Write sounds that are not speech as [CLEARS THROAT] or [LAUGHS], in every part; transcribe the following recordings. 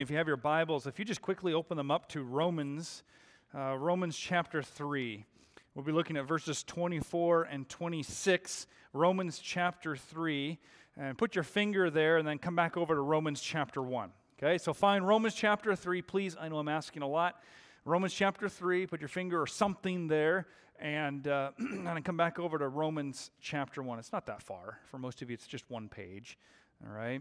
If you have your Bibles, if you just quickly open them up to Romans, uh, Romans chapter 3. We'll be looking at verses 24 and 26, Romans chapter 3. And put your finger there and then come back over to Romans chapter 1. Okay, so find Romans chapter 3, please. I know I'm asking a lot. Romans chapter 3, put your finger or something there, and, uh, [CLEARS THROAT] and come back over to Romans chapter 1. It's not that far. For most of you, it's just one page. All right.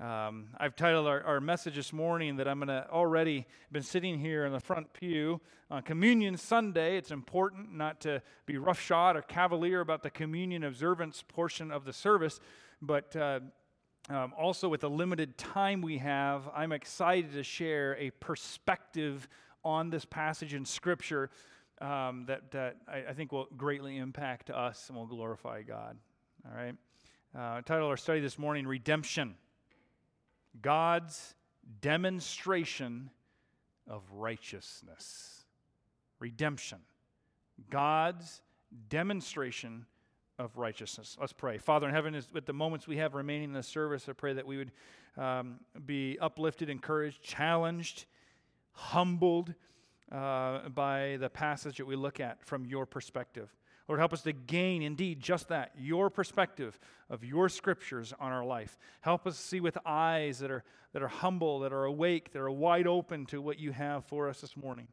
Um, I've titled our, our, message this morning that I'm going to already been sitting here in the front pew on Communion Sunday. It's important not to be roughshod or cavalier about the communion observance portion of the service, but uh, um, also with the limited time we have, I'm excited to share a perspective on this passage in Scripture um, that, that I, I, think will greatly impact us and will glorify God. All right. Uh, I titled our study this morning Redemption. God's demonstration of righteousness. Redemption. God's demonstration of righteousness. Let's pray. Father in heaven, with the moments we have remaining in the service, I pray that we would um, be uplifted, encouraged, challenged, humbled uh, by the passage that we look at from your perspective. Lord, help us to gain indeed just that, your perspective of your scriptures on our life. Help us see with eyes that are, that are humble, that are awake, that are wide open to what you have for us this morning.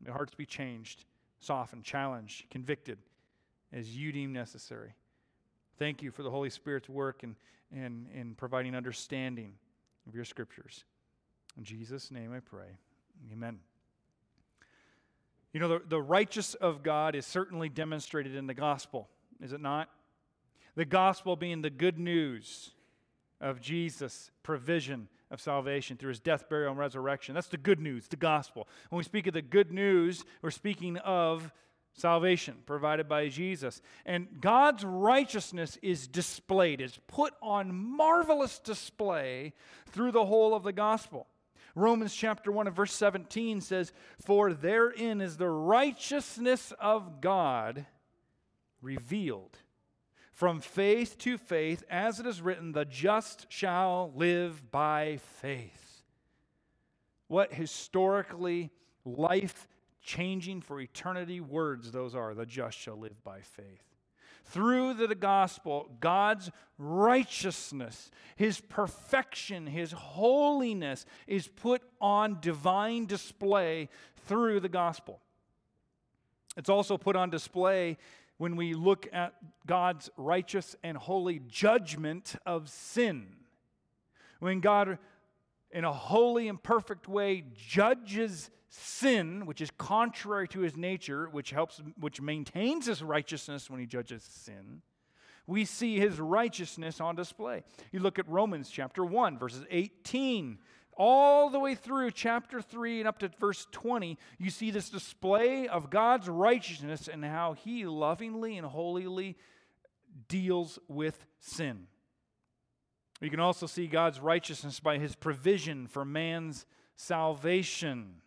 May hearts be changed, softened, challenged, convicted as you deem necessary. Thank you for the Holy Spirit's work in, in, in providing understanding of your scriptures. In Jesus' name I pray. Amen. You know, the, the righteous of God is certainly demonstrated in the gospel, is it not? The gospel being the good news of Jesus' provision of salvation through his death, burial, and resurrection. That's the good news, the gospel. When we speak of the good news, we're speaking of salvation provided by Jesus. And God's righteousness is displayed, is put on marvelous display through the whole of the gospel. Romans chapter 1 and verse 17 says, For therein is the righteousness of God revealed from faith to faith, as it is written, the just shall live by faith. What historically life changing for eternity words those are the just shall live by faith through the gospel, God's righteousness, his perfection, his holiness is put on divine display through the gospel. It's also put on display when we look at God's righteous and holy judgment of sin. When God, in a holy and perfect way, judges sin, which is contrary to his nature, which helps, which maintains his righteousness when he judges sin, we see his righteousness on display. You look at Romans chapter 1, verses 18, all the way through chapter 3 and up to verse 20, you see this display of God's righteousness and how he lovingly and holily deals with sin. You can also see God's righteousness by his provision for man's salvation.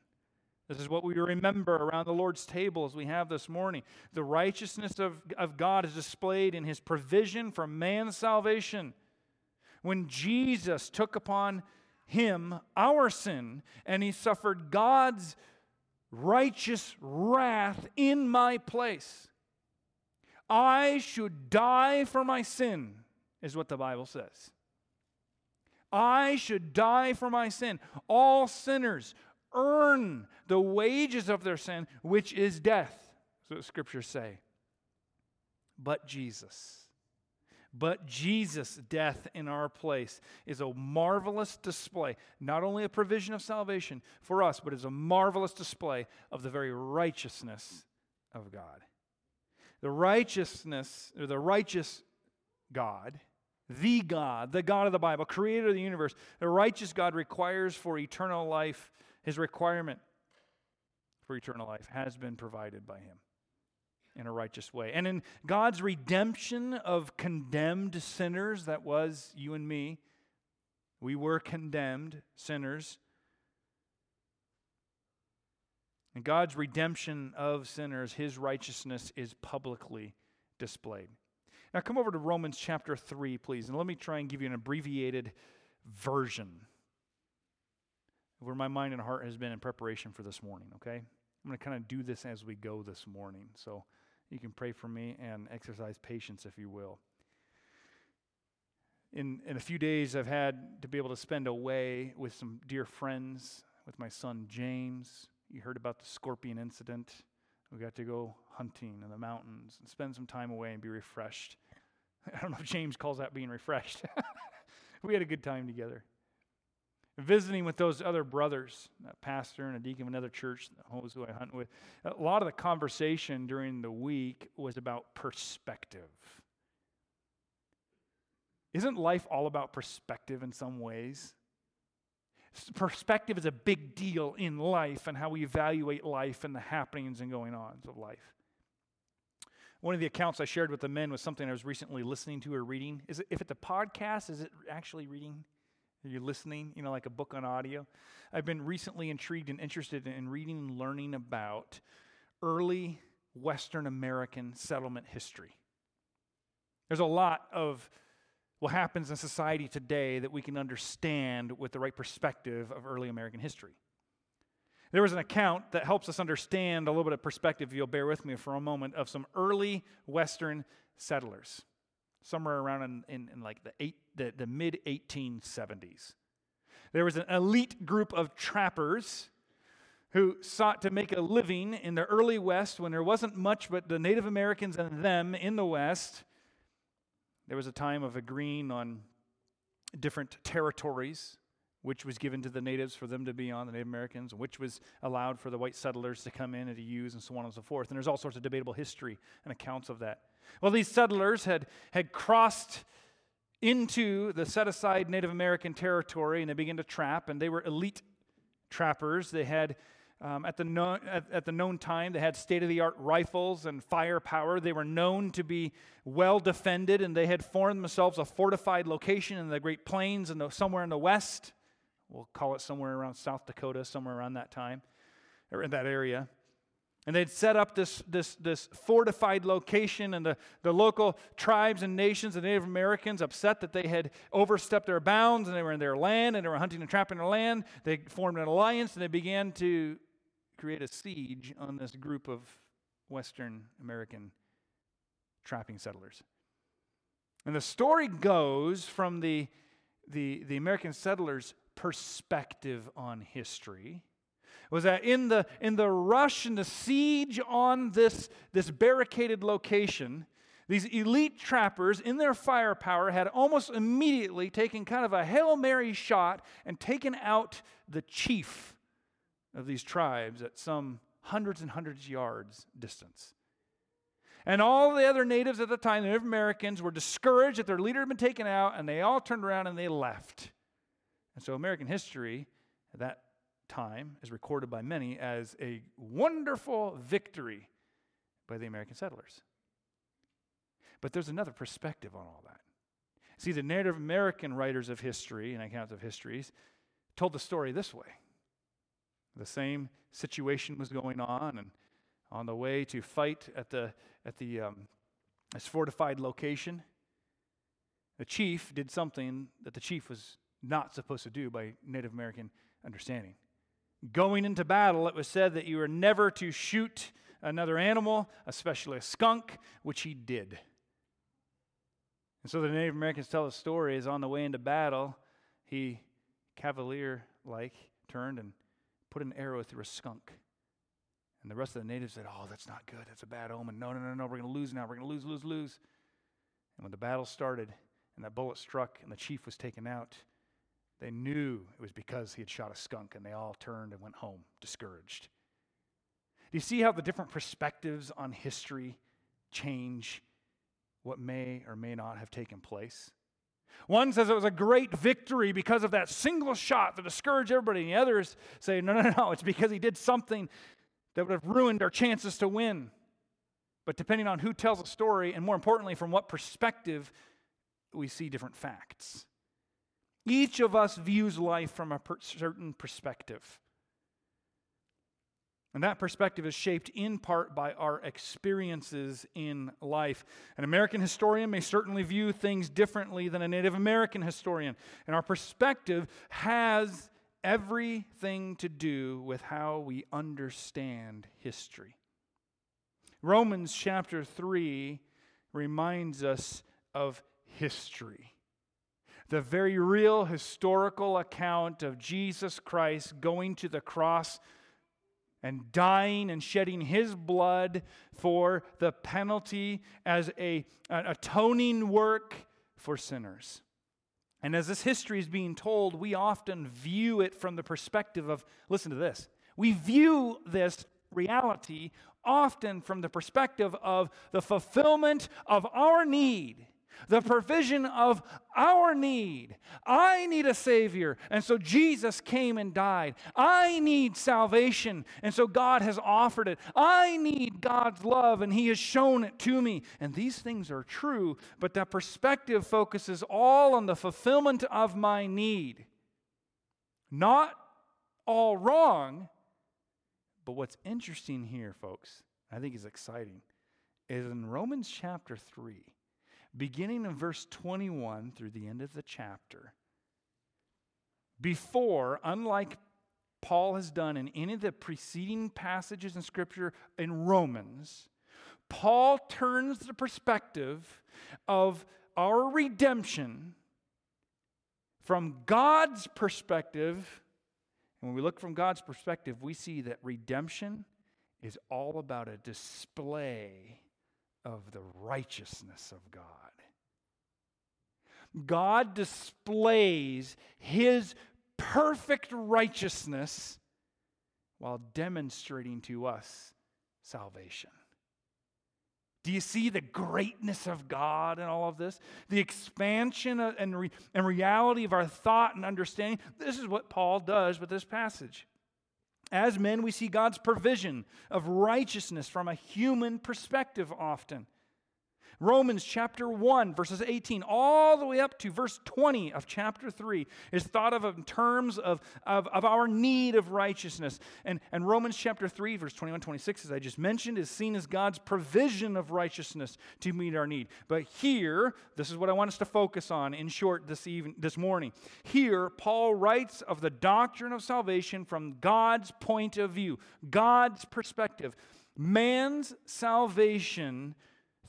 This is what we remember around the Lord's table as we have this morning. The righteousness of, of God is displayed in his provision for man's salvation. When Jesus took upon him our sin and he suffered God's righteous wrath in my place, I should die for my sin, is what the Bible says. I should die for my sin. All sinners earn the wages of their sin, which is death. That's what scriptures say. But Jesus, but Jesus' death in our place is a marvelous display, not only a provision of salvation for us, but is a marvelous display of the very righteousness of God. The righteousness, or the righteous God, the God, the God of the Bible, creator of the universe, the righteous God requires for eternal life his requirement for eternal life has been provided by him in a righteous way. And in God's redemption of condemned sinners, that was you and me, we were condemned sinners. In God's redemption of sinners, his righteousness is publicly displayed. Now, come over to Romans chapter 3, please, and let me try and give you an abbreviated version where my mind and heart has been in preparation for this morning, okay? I'm going to kind of do this as we go this morning. So you can pray for me and exercise patience if you will. In, in a few days, I've had to be able to spend away with some dear friends, with my son James. You heard about the scorpion incident. We got to go hunting in the mountains and spend some time away and be refreshed. [LAUGHS] I don't know if James calls that being refreshed. [LAUGHS] we had a good time together. Visiting with those other brothers, a pastor and a deacon of another church, who I hunt with, a lot of the conversation during the week was about perspective. Isn't life all about perspective in some ways? Perspective is a big deal in life and how we evaluate life and the happenings and going ons of life. One of the accounts I shared with the men was something I was recently listening to or reading. Is it, if it's a podcast, is it actually reading? Are you listening? You know, like a book on audio? I've been recently intrigued and interested in reading and learning about early Western American settlement history. There's a lot of what happens in society today that we can understand with the right perspective of early American history. There was an account that helps us understand a little bit of perspective, if you'll bear with me for a moment, of some early Western settlers, somewhere around in, in, in like the, eight, the, the mid 1870s. There was an elite group of trappers who sought to make a living in the early West when there wasn't much but the Native Americans and them in the West. There was a time of agreeing on different territories which was given to the natives for them to be on, the Native Americans, which was allowed for the white settlers to come in and to use, and so on and so forth. And there's all sorts of debatable history and accounts of that. Well, these settlers had, had crossed into the set aside Native American territory and they began to trap, and they were elite trappers. They had um, at, the known, at, at, the known time, they had state of the art rifles and firepower. They were known to be well defended, and they had formed themselves a fortified location in the Great Plains and somewhere in the west. We'll call it somewhere around South Dakota, somewhere around that time, or in that area. And they'd set up this, this, this fortified location, and the, the local tribes and nations, the Native Americans, upset that they had overstepped their bounds and they were in their land and they were hunting and trapping their land. They formed an alliance and they began to create a siege on this group of Western American trapping settlers. And the story goes from the, the, the American settlers perspective on history was that in the, in the rush and the siege on this, this barricaded location, these elite trappers, in their firepower, had almost immediately taken kind of a Hail Mary shot and taken out the chief of these tribes at some hundreds and hundreds of yards distance. And all the other natives at the time, the Native Americans, were discouraged that their leader had been taken out, and they all turned around and they left. And so American history at that time is recorded by many as a wonderful victory by the American settlers. But there's another perspective on all that. See, the Native American writers of history and accounts of histories told the story this way. The same situation was going on, and on the way to fight at the at the um, this fortified location, the chief did something that the chief was not supposed to do by Native American understanding. Going into battle, it was said that you were never to shoot another animal, especially a skunk, which he did. And so the Native Americans tell the story is on the way into battle, he cavalier like turned and put an arrow through a skunk. And the rest of the natives said, Oh, that's not good. That's a bad omen. No, no, no, no. We're going to lose now. We're going to lose, lose, lose. And when the battle started and that bullet struck and the chief was taken out, they knew it was because he had shot a skunk, and they all turned and went home discouraged. Do you see how the different perspectives on history change what may or may not have taken place? One says it was a great victory because of that single shot that discouraged everybody. And the others say, no, no, no, it's because he did something that would have ruined our chances to win. But depending on who tells a story, and more importantly, from what perspective, we see different facts. Each of us views life from a per- certain perspective. And that perspective is shaped in part by our experiences in life. An American historian may certainly view things differently than a Native American historian. And our perspective has everything to do with how we understand history. Romans chapter 3 reminds us of history. The very real historical account of Jesus Christ going to the cross and dying and shedding his blood for the penalty as a, an atoning work for sinners. And as this history is being told, we often view it from the perspective of listen to this. We view this reality often from the perspective of the fulfillment of our need the provision of our need. I need a Savior, and so Jesus came and died. I need salvation, and so God has offered it. I need God's love, and He has shown it to me. And these things are true, but that perspective focuses all on the fulfillment of my need. Not all wrong, but what's interesting here, folks, I think is exciting, is in Romans chapter 3 beginning in verse 21 through the end of the chapter, before, unlike Paul has done in any of the preceding passages in Scripture in Romans, Paul turns the perspective of our redemption from God's perspective. And when we look from God's perspective, we see that redemption is all about a display of the righteousness of God. God displays his perfect righteousness while demonstrating to us salvation. Do you see the greatness of God in all of this? The expansion and, re- and reality of our thought and understanding? This is what Paul does with this passage. As men, we see God's provision of righteousness from a human perspective often. Romans chapter 1, verses 18, all the way up to verse 20 of chapter 3 is thought of in terms of, of, of our need of righteousness. And, and Romans chapter 3, verse 21, 26, as I just mentioned, is seen as God's provision of righteousness to meet our need. But here, this is what I want us to focus on in short this, even, this morning. Here, Paul writes of the doctrine of salvation from God's point of view, God's perspective. Man's salvation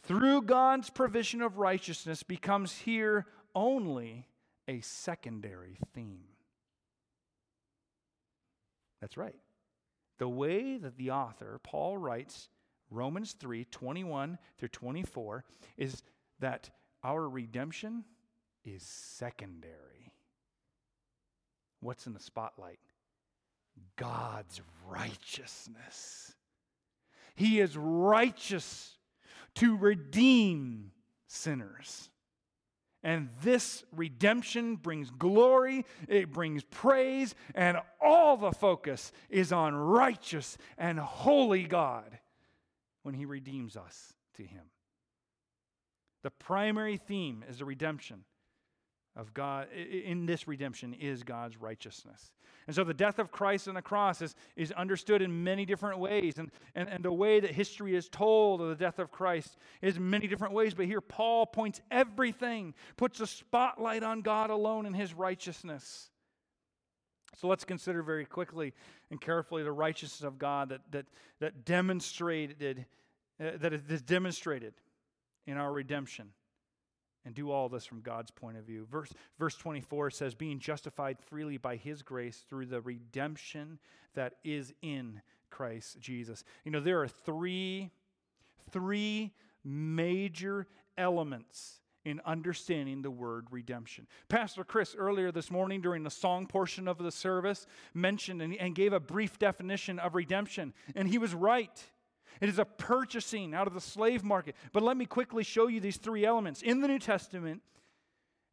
through God's provision of righteousness becomes here only a secondary theme. That's right. The way that the author, Paul, writes Romans 3 21 through 24 is that our redemption is secondary. What's in the spotlight? God's righteousness. He is righteous to redeem sinners. And this redemption brings glory, it brings praise, and all the focus is on righteous and holy God when He redeems us to Him. The primary theme is the redemption of God in this redemption is God's righteousness. And so the death of Christ on the cross is, is understood in many different ways. And, and, and the way that history is told of the death of Christ is many different ways. But here Paul points everything, puts a spotlight on God alone and his righteousness. So let's consider very quickly and carefully the righteousness of God that, that, that demonstrated, uh, that is demonstrated in our redemption and do all this from God's point of view. Verse, verse 24 says, being justified freely by his grace through the redemption that is in Christ Jesus. You know, there are three, three major elements in understanding the word redemption. Pastor Chris, earlier this morning during the song portion of the service, mentioned and, and gave a brief definition of redemption, and he was right. It is a purchasing out of the slave market. But let me quickly show you these three elements. In the New Testament,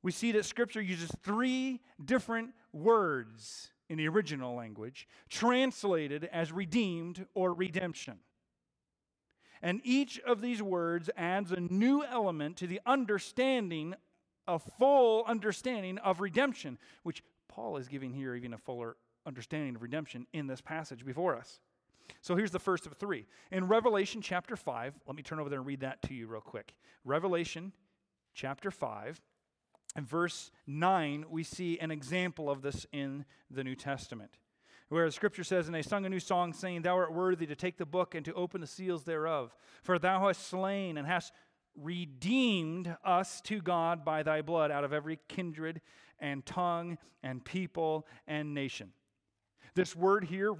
we see that Scripture uses three different words in the original language, translated as redeemed or redemption. And each of these words adds a new element to the understanding, a full understanding of redemption, which Paul is giving here even a fuller understanding of redemption in this passage before us. So here's the first of three. In Revelation chapter 5, let me turn over there and read that to you real quick. Revelation chapter 5, and verse 9, we see an example of this in the New Testament. Where the scripture says, And they sung a new song, saying, Thou art worthy to take the book and to open the seals thereof. For thou hast slain and hast redeemed us to God by thy blood out of every kindred and tongue and people and nation. This word here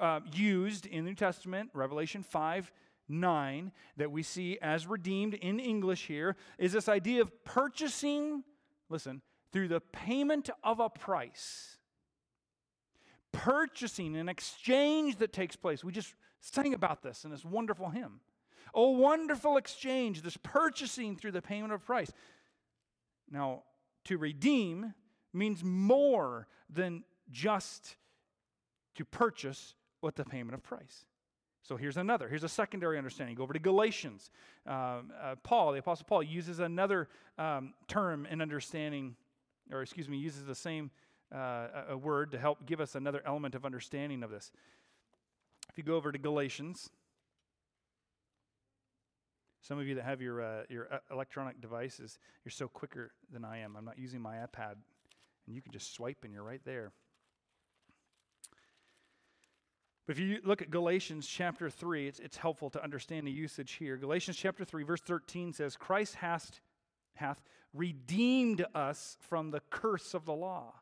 uh, used in the New Testament, Revelation 5 9, that we see as redeemed in English here, is this idea of purchasing, listen, through the payment of a price purchasing, an exchange that takes place. We just sang about this in this wonderful hymn. A wonderful exchange, this purchasing through the payment of price. Now, to redeem means more than just to purchase with the payment of price. So here's another. Here's a secondary understanding. Go over to Galatians. Um, uh, Paul, the Apostle Paul, uses another um, term in understanding, or excuse me, uses the same uh, a word to help give us another element of understanding of this. If you go over to Galatians, some of you that have your, uh, your uh, electronic devices, you're so quicker than I am. I'm not using my iPad, and you can just swipe and you're right there. But if you look at Galatians chapter 3, it's, it's helpful to understand the usage here. Galatians chapter 3, verse 13 says, Christ hath, hath redeemed us from the curse of the law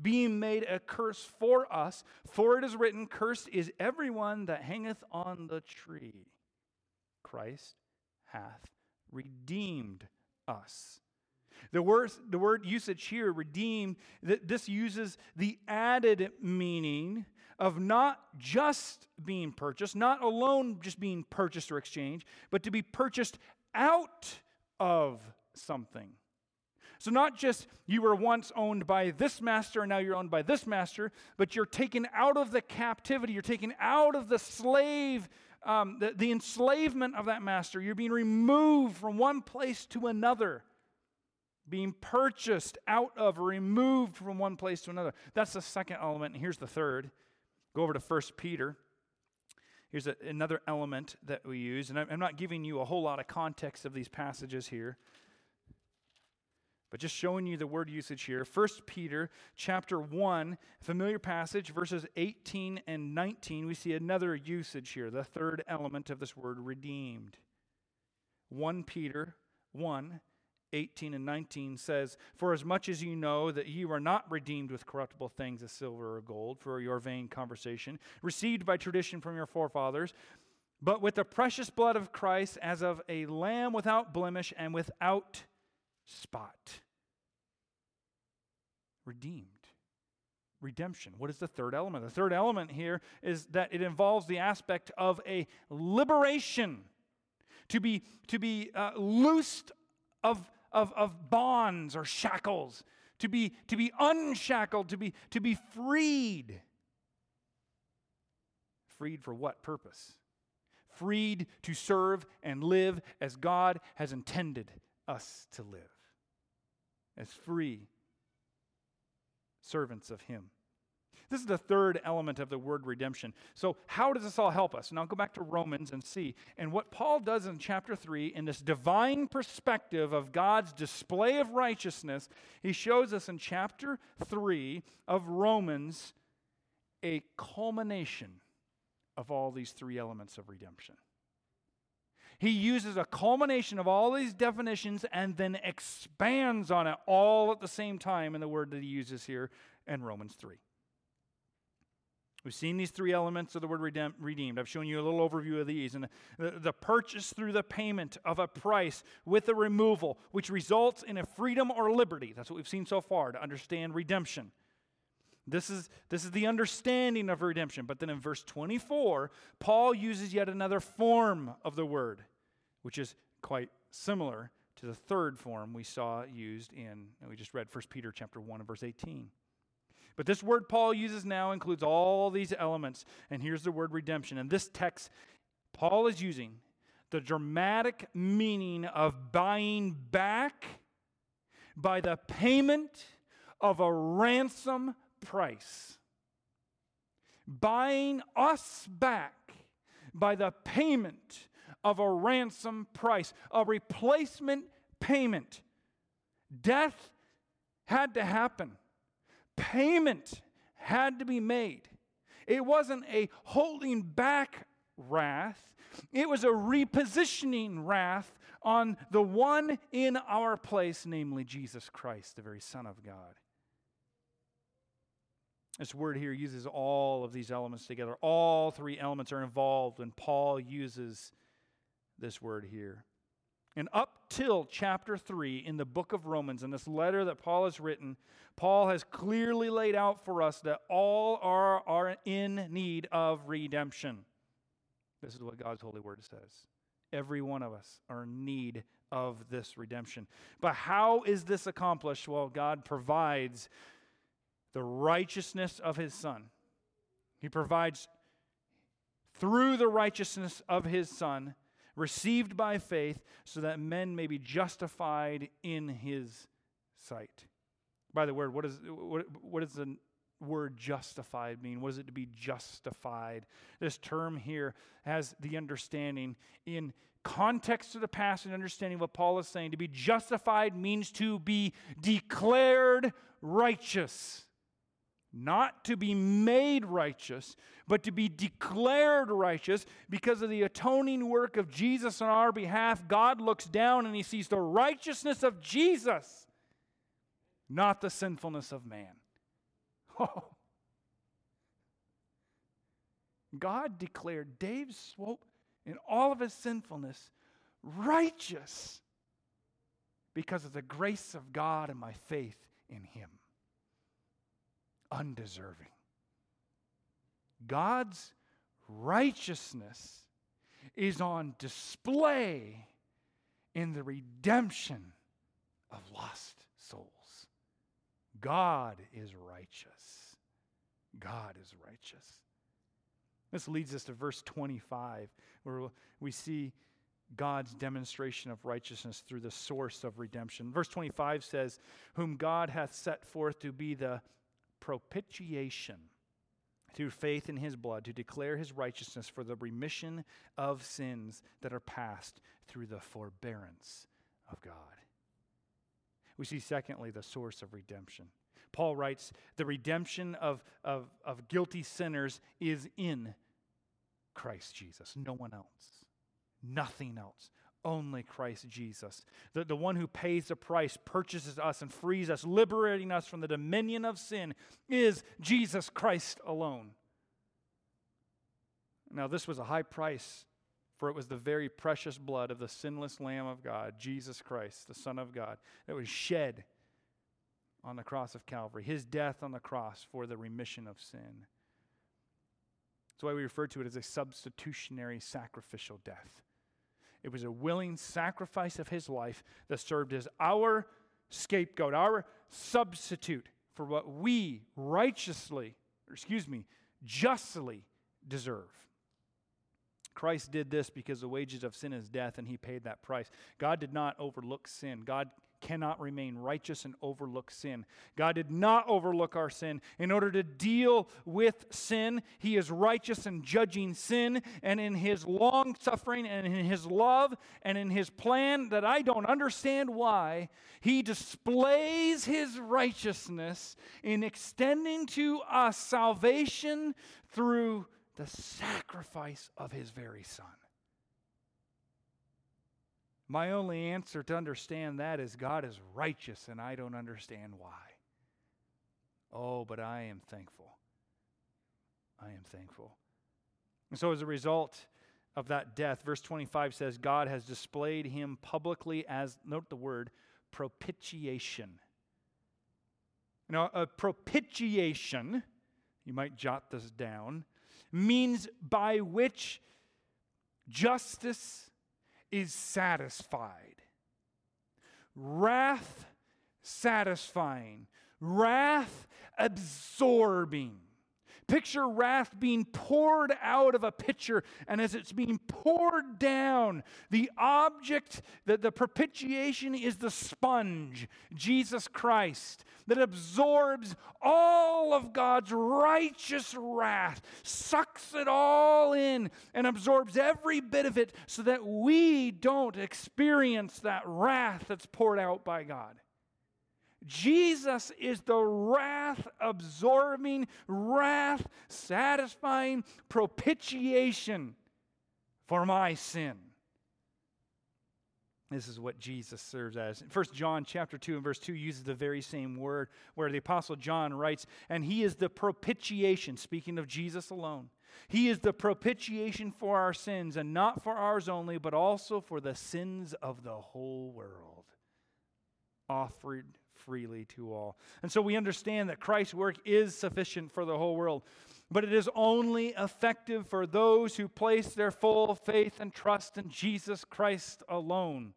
being made a curse for us. For it is written, Cursed is everyone that hangeth on the tree. Christ hath redeemed us. The word, the word usage here, redeemed, this uses the added meaning of not just being purchased, not alone just being purchased or exchanged, but to be purchased out of something. So, not just you were once owned by this master and now you're owned by this master, but you're taken out of the captivity, you're taken out of the slave, um, the, the enslavement of that master. You're being removed from one place to another, being purchased out of removed from one place to another. That's the second element. And here's the third. Go over to 1 Peter. Here's a, another element that we use. And I'm not giving you a whole lot of context of these passages here. But just showing you the word usage here. 1 Peter chapter 1, familiar passage, verses 18 and 19, we see another usage here, the third element of this word redeemed. 1 Peter 1, 18 and 19 says, For as much as you know that you are not redeemed with corruptible things as silver or gold for your vain conversation, received by tradition from your forefathers, but with the precious blood of Christ as of a lamb without blemish and without spot. Redeemed. Redemption. What is the third element? The third element here is that it involves the aspect of a liberation. To be, to be uh, loosed of, of, of bonds or shackles, to be, to be unshackled, to be, to be freed. Freed for what purpose? Freed to serve and live as God has intended us to live as free servants of Him. This is the third element of the word redemption. So, how does this all help us? Now, go back to Romans and see. And what Paul does in chapter 3, in this divine perspective of God's display of righteousness, he shows us in chapter 3 of Romans a culmination of all these three elements of redemption. He uses a culmination of all these definitions and then expands on it all at the same time in the word that he uses here in Romans 3. We've seen these three elements of the word redeemed. I've shown you a little overview of these. And the, the, purchase through the payment of a price with a removal, which results in a freedom or liberty. That's what we've seen so far to understand redemption. This is, this is the understanding of redemption. But then in verse 24, Paul uses yet another form of the word, which is quite similar to the third form we saw used in, we just read 1 Peter chapter 1 and verse 18. But this word Paul uses now includes all these elements. And here's the word redemption. In this text, Paul is using the dramatic meaning of buying back by the payment of a ransom price, buying us back by the payment of a ransom price, a replacement payment. Death had to happen, payment had to be made. It wasn't a holding back wrath, it was a repositioning wrath on the one in our place, namely Jesus Christ, the very Son of God. This word here uses all of these elements together. All three elements are involved when Paul uses this word here. And up till chapter 3 in the book of Romans, in this letter that Paul has written, Paul has clearly laid out for us that all are, are in need of redemption. This is what God's holy word says. Every one of us are in need of this redemption. But how is this accomplished? Well, God provides the righteousness of his Son. He provides through the righteousness of his Son, received by faith, so that men may be justified in his sight. By the word, what, is, what, what does the word justified mean? What is it to be justified? This term here has the understanding in context of the passage, understanding what Paul is saying. To be justified means to be declared righteous not to be made righteous, but to be declared righteous because of the atoning work of Jesus on our behalf. God looks down and he sees the righteousness of Jesus, not the sinfulness of man. [LAUGHS] Oh. God declared Dave Swope in all of his sinfulness righteous because of the grace of God and my faith in him undeserving. God's righteousness is on display in the redemption of lost souls. God is righteous. God is righteous. This leads us to verse 25, where we see God's demonstration of righteousness through the source of redemption. Verse 25 says, Whom God hath set forth to be the propitiation through faith in his blood to declare his righteousness for the remission of sins that are passed through the forbearance of God. We see, secondly, the source of redemption. Paul writes, The redemption of, of, of guilty sinners is in Christ Jesus, no one else, nothing else only Christ Jesus. The, the one who pays the price, purchases us, and frees us, liberating us from the dominion of sin, is Jesus Christ alone. Now, this was a high price, for it was the very precious blood of the sinless Lamb of God, Jesus Christ, the Son of God, that was shed on the cross of Calvary, his death on the cross for the remission of sin. That's why we refer to it as a substitutionary sacrificial death. It was a willing sacrifice of his life that served as our scapegoat, our substitute for what we righteously, or excuse me, justly deserve. Christ did this because the wages of sin is death, and he paid that price. God did not overlook sin. God cannot remain righteous and overlook sin. God did not overlook our sin. In order to deal with sin, He is righteous and judging sin, and in His long suffering and in His love and in His plan that I don't understand why, He displays His righteousness in extending to us salvation through the sacrifice of His very Son. My only answer to understand that is God is righteous and I don't understand why. Oh, but I am thankful. I am thankful. And so, as a result of that death, verse 25 says, God has displayed him publicly as, note the word, propitiation. Now, a propitiation, you might jot this down, means by which justice is satisfied. Wrath satisfying, wrath absorbing. Picture wrath being poured out of a pitcher, and as it's being poured down, the object, that the propitiation is the sponge, Jesus Christ, that absorbs all of God's righteous wrath, sucks it all in, and absorbs every bit of it so that we don't experience that wrath that's poured out by God. Jesus is the wrath absorbing, wrath satisfying propitiation for my sin. This is what Jesus serves as. First John chapter 2 and verse 2 uses the very same word where the apostle John writes, and he is the propitiation, speaking of Jesus alone. He is the propitiation for our sins, and not for ours only, but also for the sins of the whole world, offered freely to all. And so we understand that Christ's work is sufficient for the whole world, but it is only effective for those who place their full faith and trust in Jesus Christ alone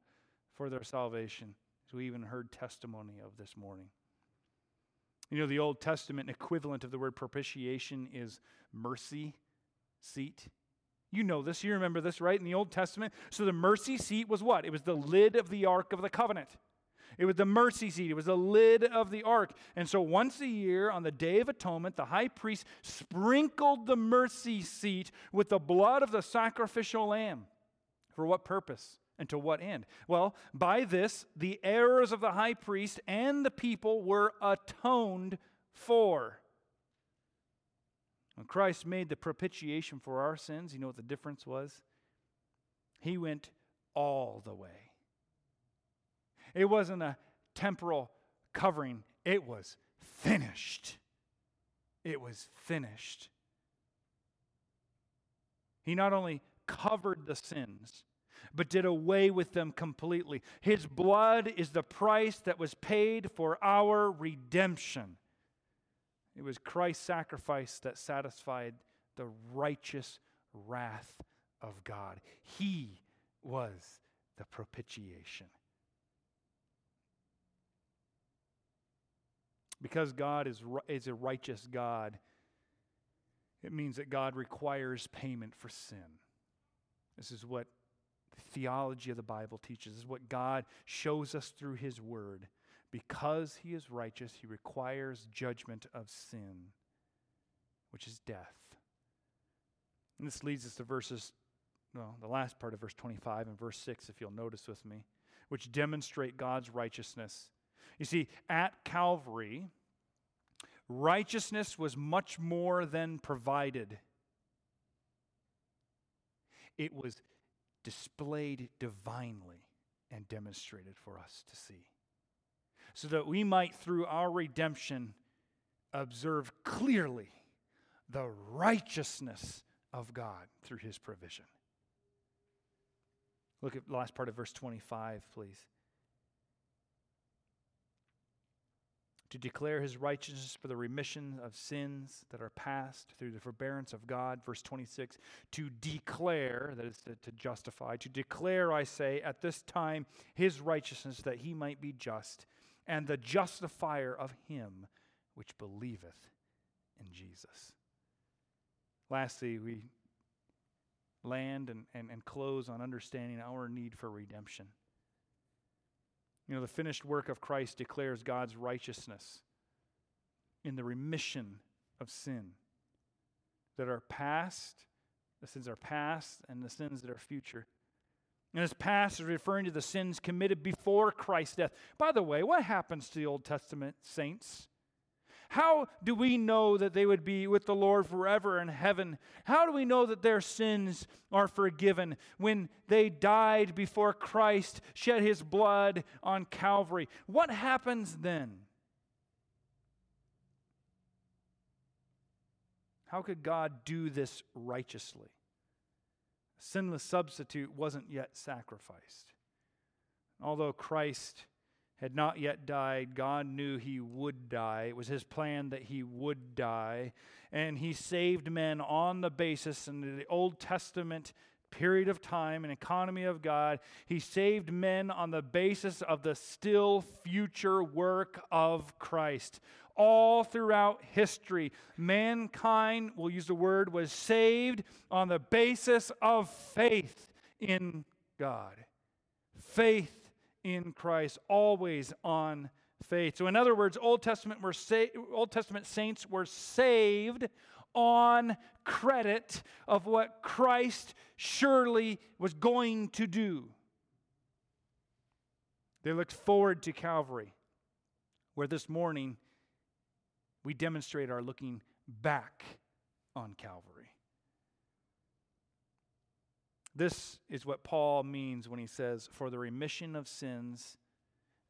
for their salvation, as we even heard testimony of this morning. You know, the Old Testament equivalent of the word propitiation is mercy seat. You know this. You remember this, right? In the Old Testament. So the mercy seat was what? It was the lid of the Ark of the Covenant. It was the mercy seat. It was the lid of the ark. And so once a year, on the Day of Atonement, the high priest sprinkled the mercy seat with the blood of the sacrificial lamb. For what purpose? And to what end? Well, by this, the errors of the high priest and the people were atoned for. When Christ made the propitiation for our sins, you know what the difference was? He went all the way. It wasn't a temporal covering, it was finished. It was finished. He not only covered the sins, but did away with them completely. His blood is the price that was paid for our redemption. It was Christ's sacrifice that satisfied the righteous wrath of God. He was the propitiation. Because God is, is a righteous God, it means that God requires payment for sin. This is what the theology of the Bible teaches. This is what God shows us through His Word. Because He is righteous, He requires judgment of sin, which is death. And this leads us to verses, well, the last part of verse 25 and verse 6, if you'll notice with me, which demonstrate God's righteousness you see, at Calvary, righteousness was much more than provided, it was displayed divinely and demonstrated for us to see. So that we might, through our redemption, observe clearly the righteousness of God through his provision. Look at the last part of verse 25, please. To declare his righteousness for the remission of sins that are past through the forbearance of God. Verse 26 to declare, that is to, to, justify, to declare, I say, at this time his righteousness that he might be just, and the justifier of him which believeth in Jesus. Lastly, we land and, and, and close on understanding our need for redemption. You know, the finished work of Christ declares God's righteousness in the remission of sin that are past, the sins are past, and the sins that are future. And this past is referring to the sins committed before Christ's death. By the way, what happens to the Old Testament saints? How do we know that they would be with the Lord forever in heaven? How do we know that their sins are forgiven when they died before Christ shed his blood on Calvary? What happens then? How could God do this righteously? A sinless substitute wasn't yet sacrificed. Although Christ had not yet died. God knew he would die. It was his plan that he would die. And he saved men on the basis in the Old Testament period of time and economy of God. He saved men on the basis of the still future work of Christ. All throughout history, mankind, we'll use the word, was saved on the basis of faith in God. Faith in Christ, always on faith. So, in other words, Old Testament, were sa- Old Testament saints were saved on credit of what Christ surely was going to do. They looked forward to Calvary where this morning we demonstrate our looking back on Calvary. This is what Paul means when he says, For the remission of sins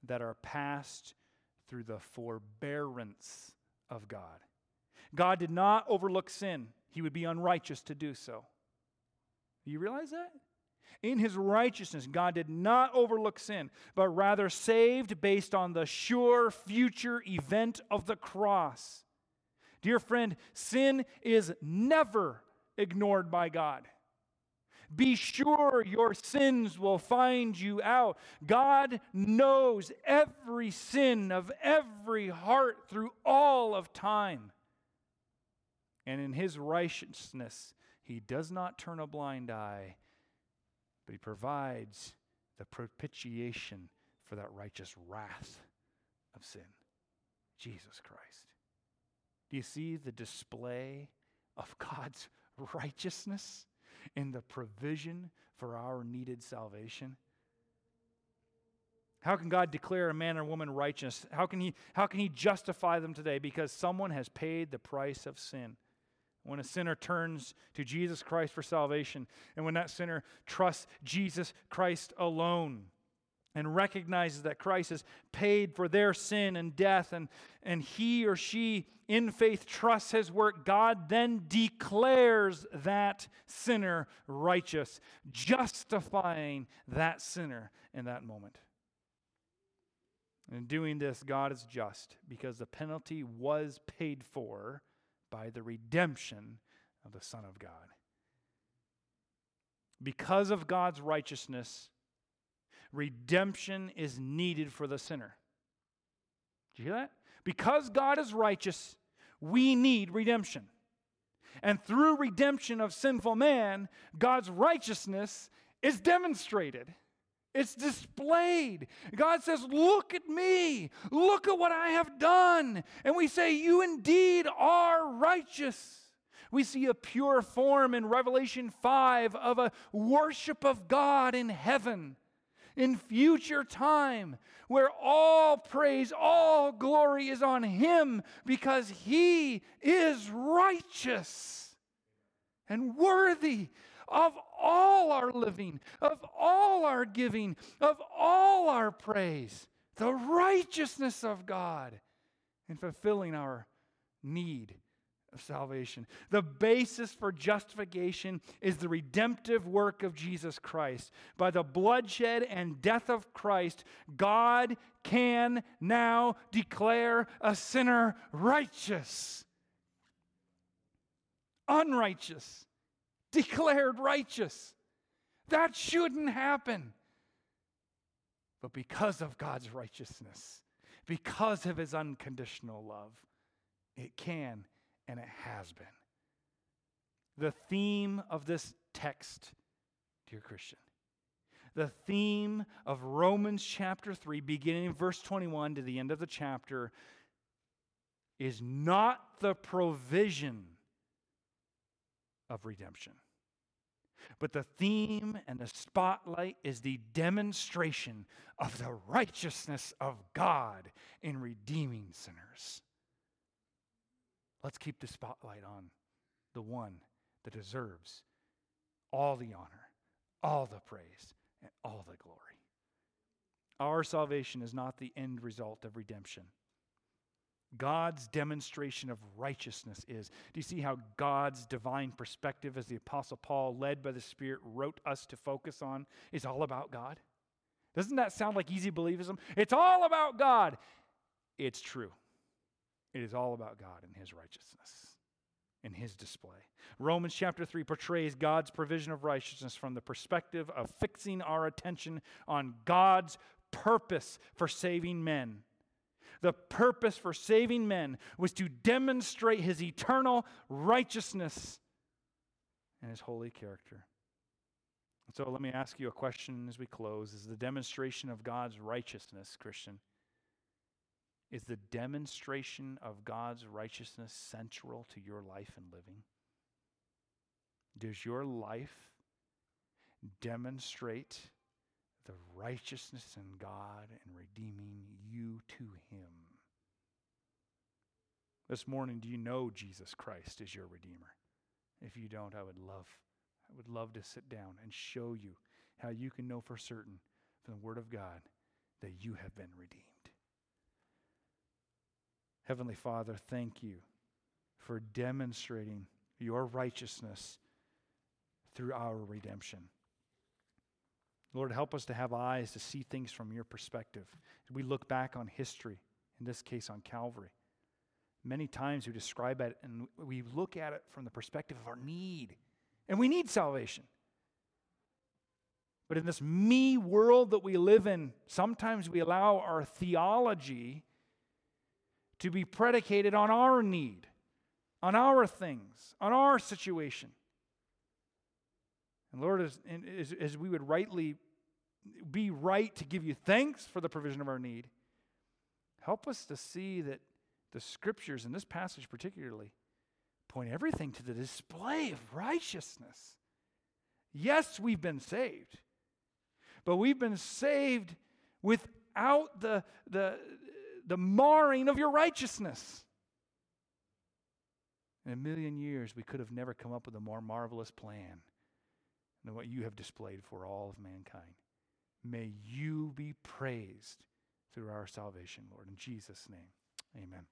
that are past through the forbearance of God. God did not overlook sin, he would be unrighteous to do so. Do you realize that? In his righteousness, God did not overlook sin, but rather saved based on the sure future event of the cross. Dear friend, sin is never ignored by God. Be sure your sins will find you out. God knows every sin of every heart through all of time. And in his righteousness, he does not turn a blind eye, but he provides the propitiation for that righteous wrath of sin Jesus Christ. Do you see the display of God's [LAUGHS] righteousness in the provision for our needed salvation? How can God declare a man or woman righteous? How can, he, how can He justify them today? Because someone has paid the price of sin. When a sinner turns to Jesus Christ for salvation, and when that sinner trusts Jesus Christ alone, and recognizes that Christ has paid for their sin and death, and, and he or she in faith trusts his work, God then declares that sinner righteous, justifying that sinner in that moment. And in doing this, God is just because the penalty was paid for by the redemption of the Son of God. Because of God's righteousness, redemption is needed for the sinner. Do you hear that? Because God is righteous, we need redemption. And through redemption of sinful man, God's righteousness is demonstrated. It's displayed. God says, Look at me. Look at what I have done. And we say, You indeed are righteous. We see a pure form in Revelation 5 of a worship of God in heaven in future time, where all praise, all glory is on Him because He is righteous and worthy of all our living, of all our giving, of all our praise. The righteousness of God in fulfilling our need of salvation. The basis for justification is the redemptive work of Jesus Christ. By the bloodshed and death of Christ, God can now declare a sinner righteous. Unrighteous, declared righteous. That shouldn't happen. But because of God's righteousness, because of his unconditional love, it can and it has been. The theme of this text, dear Christian, the theme of Romans chapter 3, beginning in verse 21 to the end of the chapter, is not the provision of redemption. But the theme and the spotlight is the demonstration of the righteousness of God in redeeming sinners. Let's keep the spotlight on the one that deserves all the honor, all the praise, and all the glory. Our salvation is not the end result of redemption. God's demonstration of righteousness is. Do you see how God's divine perspective, as the Apostle Paul, led by the Spirit, wrote us to focus on, is all about God? Doesn't that sound like easy believism? It's all about God. It's true. It is all about God and His righteousness and His display. Romans chapter 3 portrays God's provision of righteousness from the perspective of fixing our attention on God's purpose for saving men. The purpose for saving men was to demonstrate His eternal righteousness and His holy character. So let me ask you a question as we close. Is the demonstration of God's righteousness, Christian, is the demonstration of God's righteousness central to your life and living? Does your life demonstrate the righteousness in God and redeeming you to Him This morning, do you know Jesus Christ is your Redeemer? If you don't, I would love, I would love to sit down and show you how you can know for certain from the Word of God that you have been redeemed. Heavenly Father, thank you for demonstrating your righteousness through our redemption. Lord, help us to have eyes to see things from your perspective. We look back on history, in this case on Calvary. Many times we describe it and we look at it from the perspective of our need. And we need salvation. But in this me world that we live in, sometimes we allow our theology to be predicated on our need, on our things, on our situation. And Lord, as, as, as we would rightly be right to give you thanks for the provision of our need, help us to see that the scriptures, in this passage particularly, point everything to the display of righteousness. Yes, we've been saved, but we've been saved without the, the, the marring of your righteousness. In a million years, we could have never come up with a more marvelous plan than what you have displayed for all of mankind. May you be praised through our salvation, Lord. In Jesus' name, amen.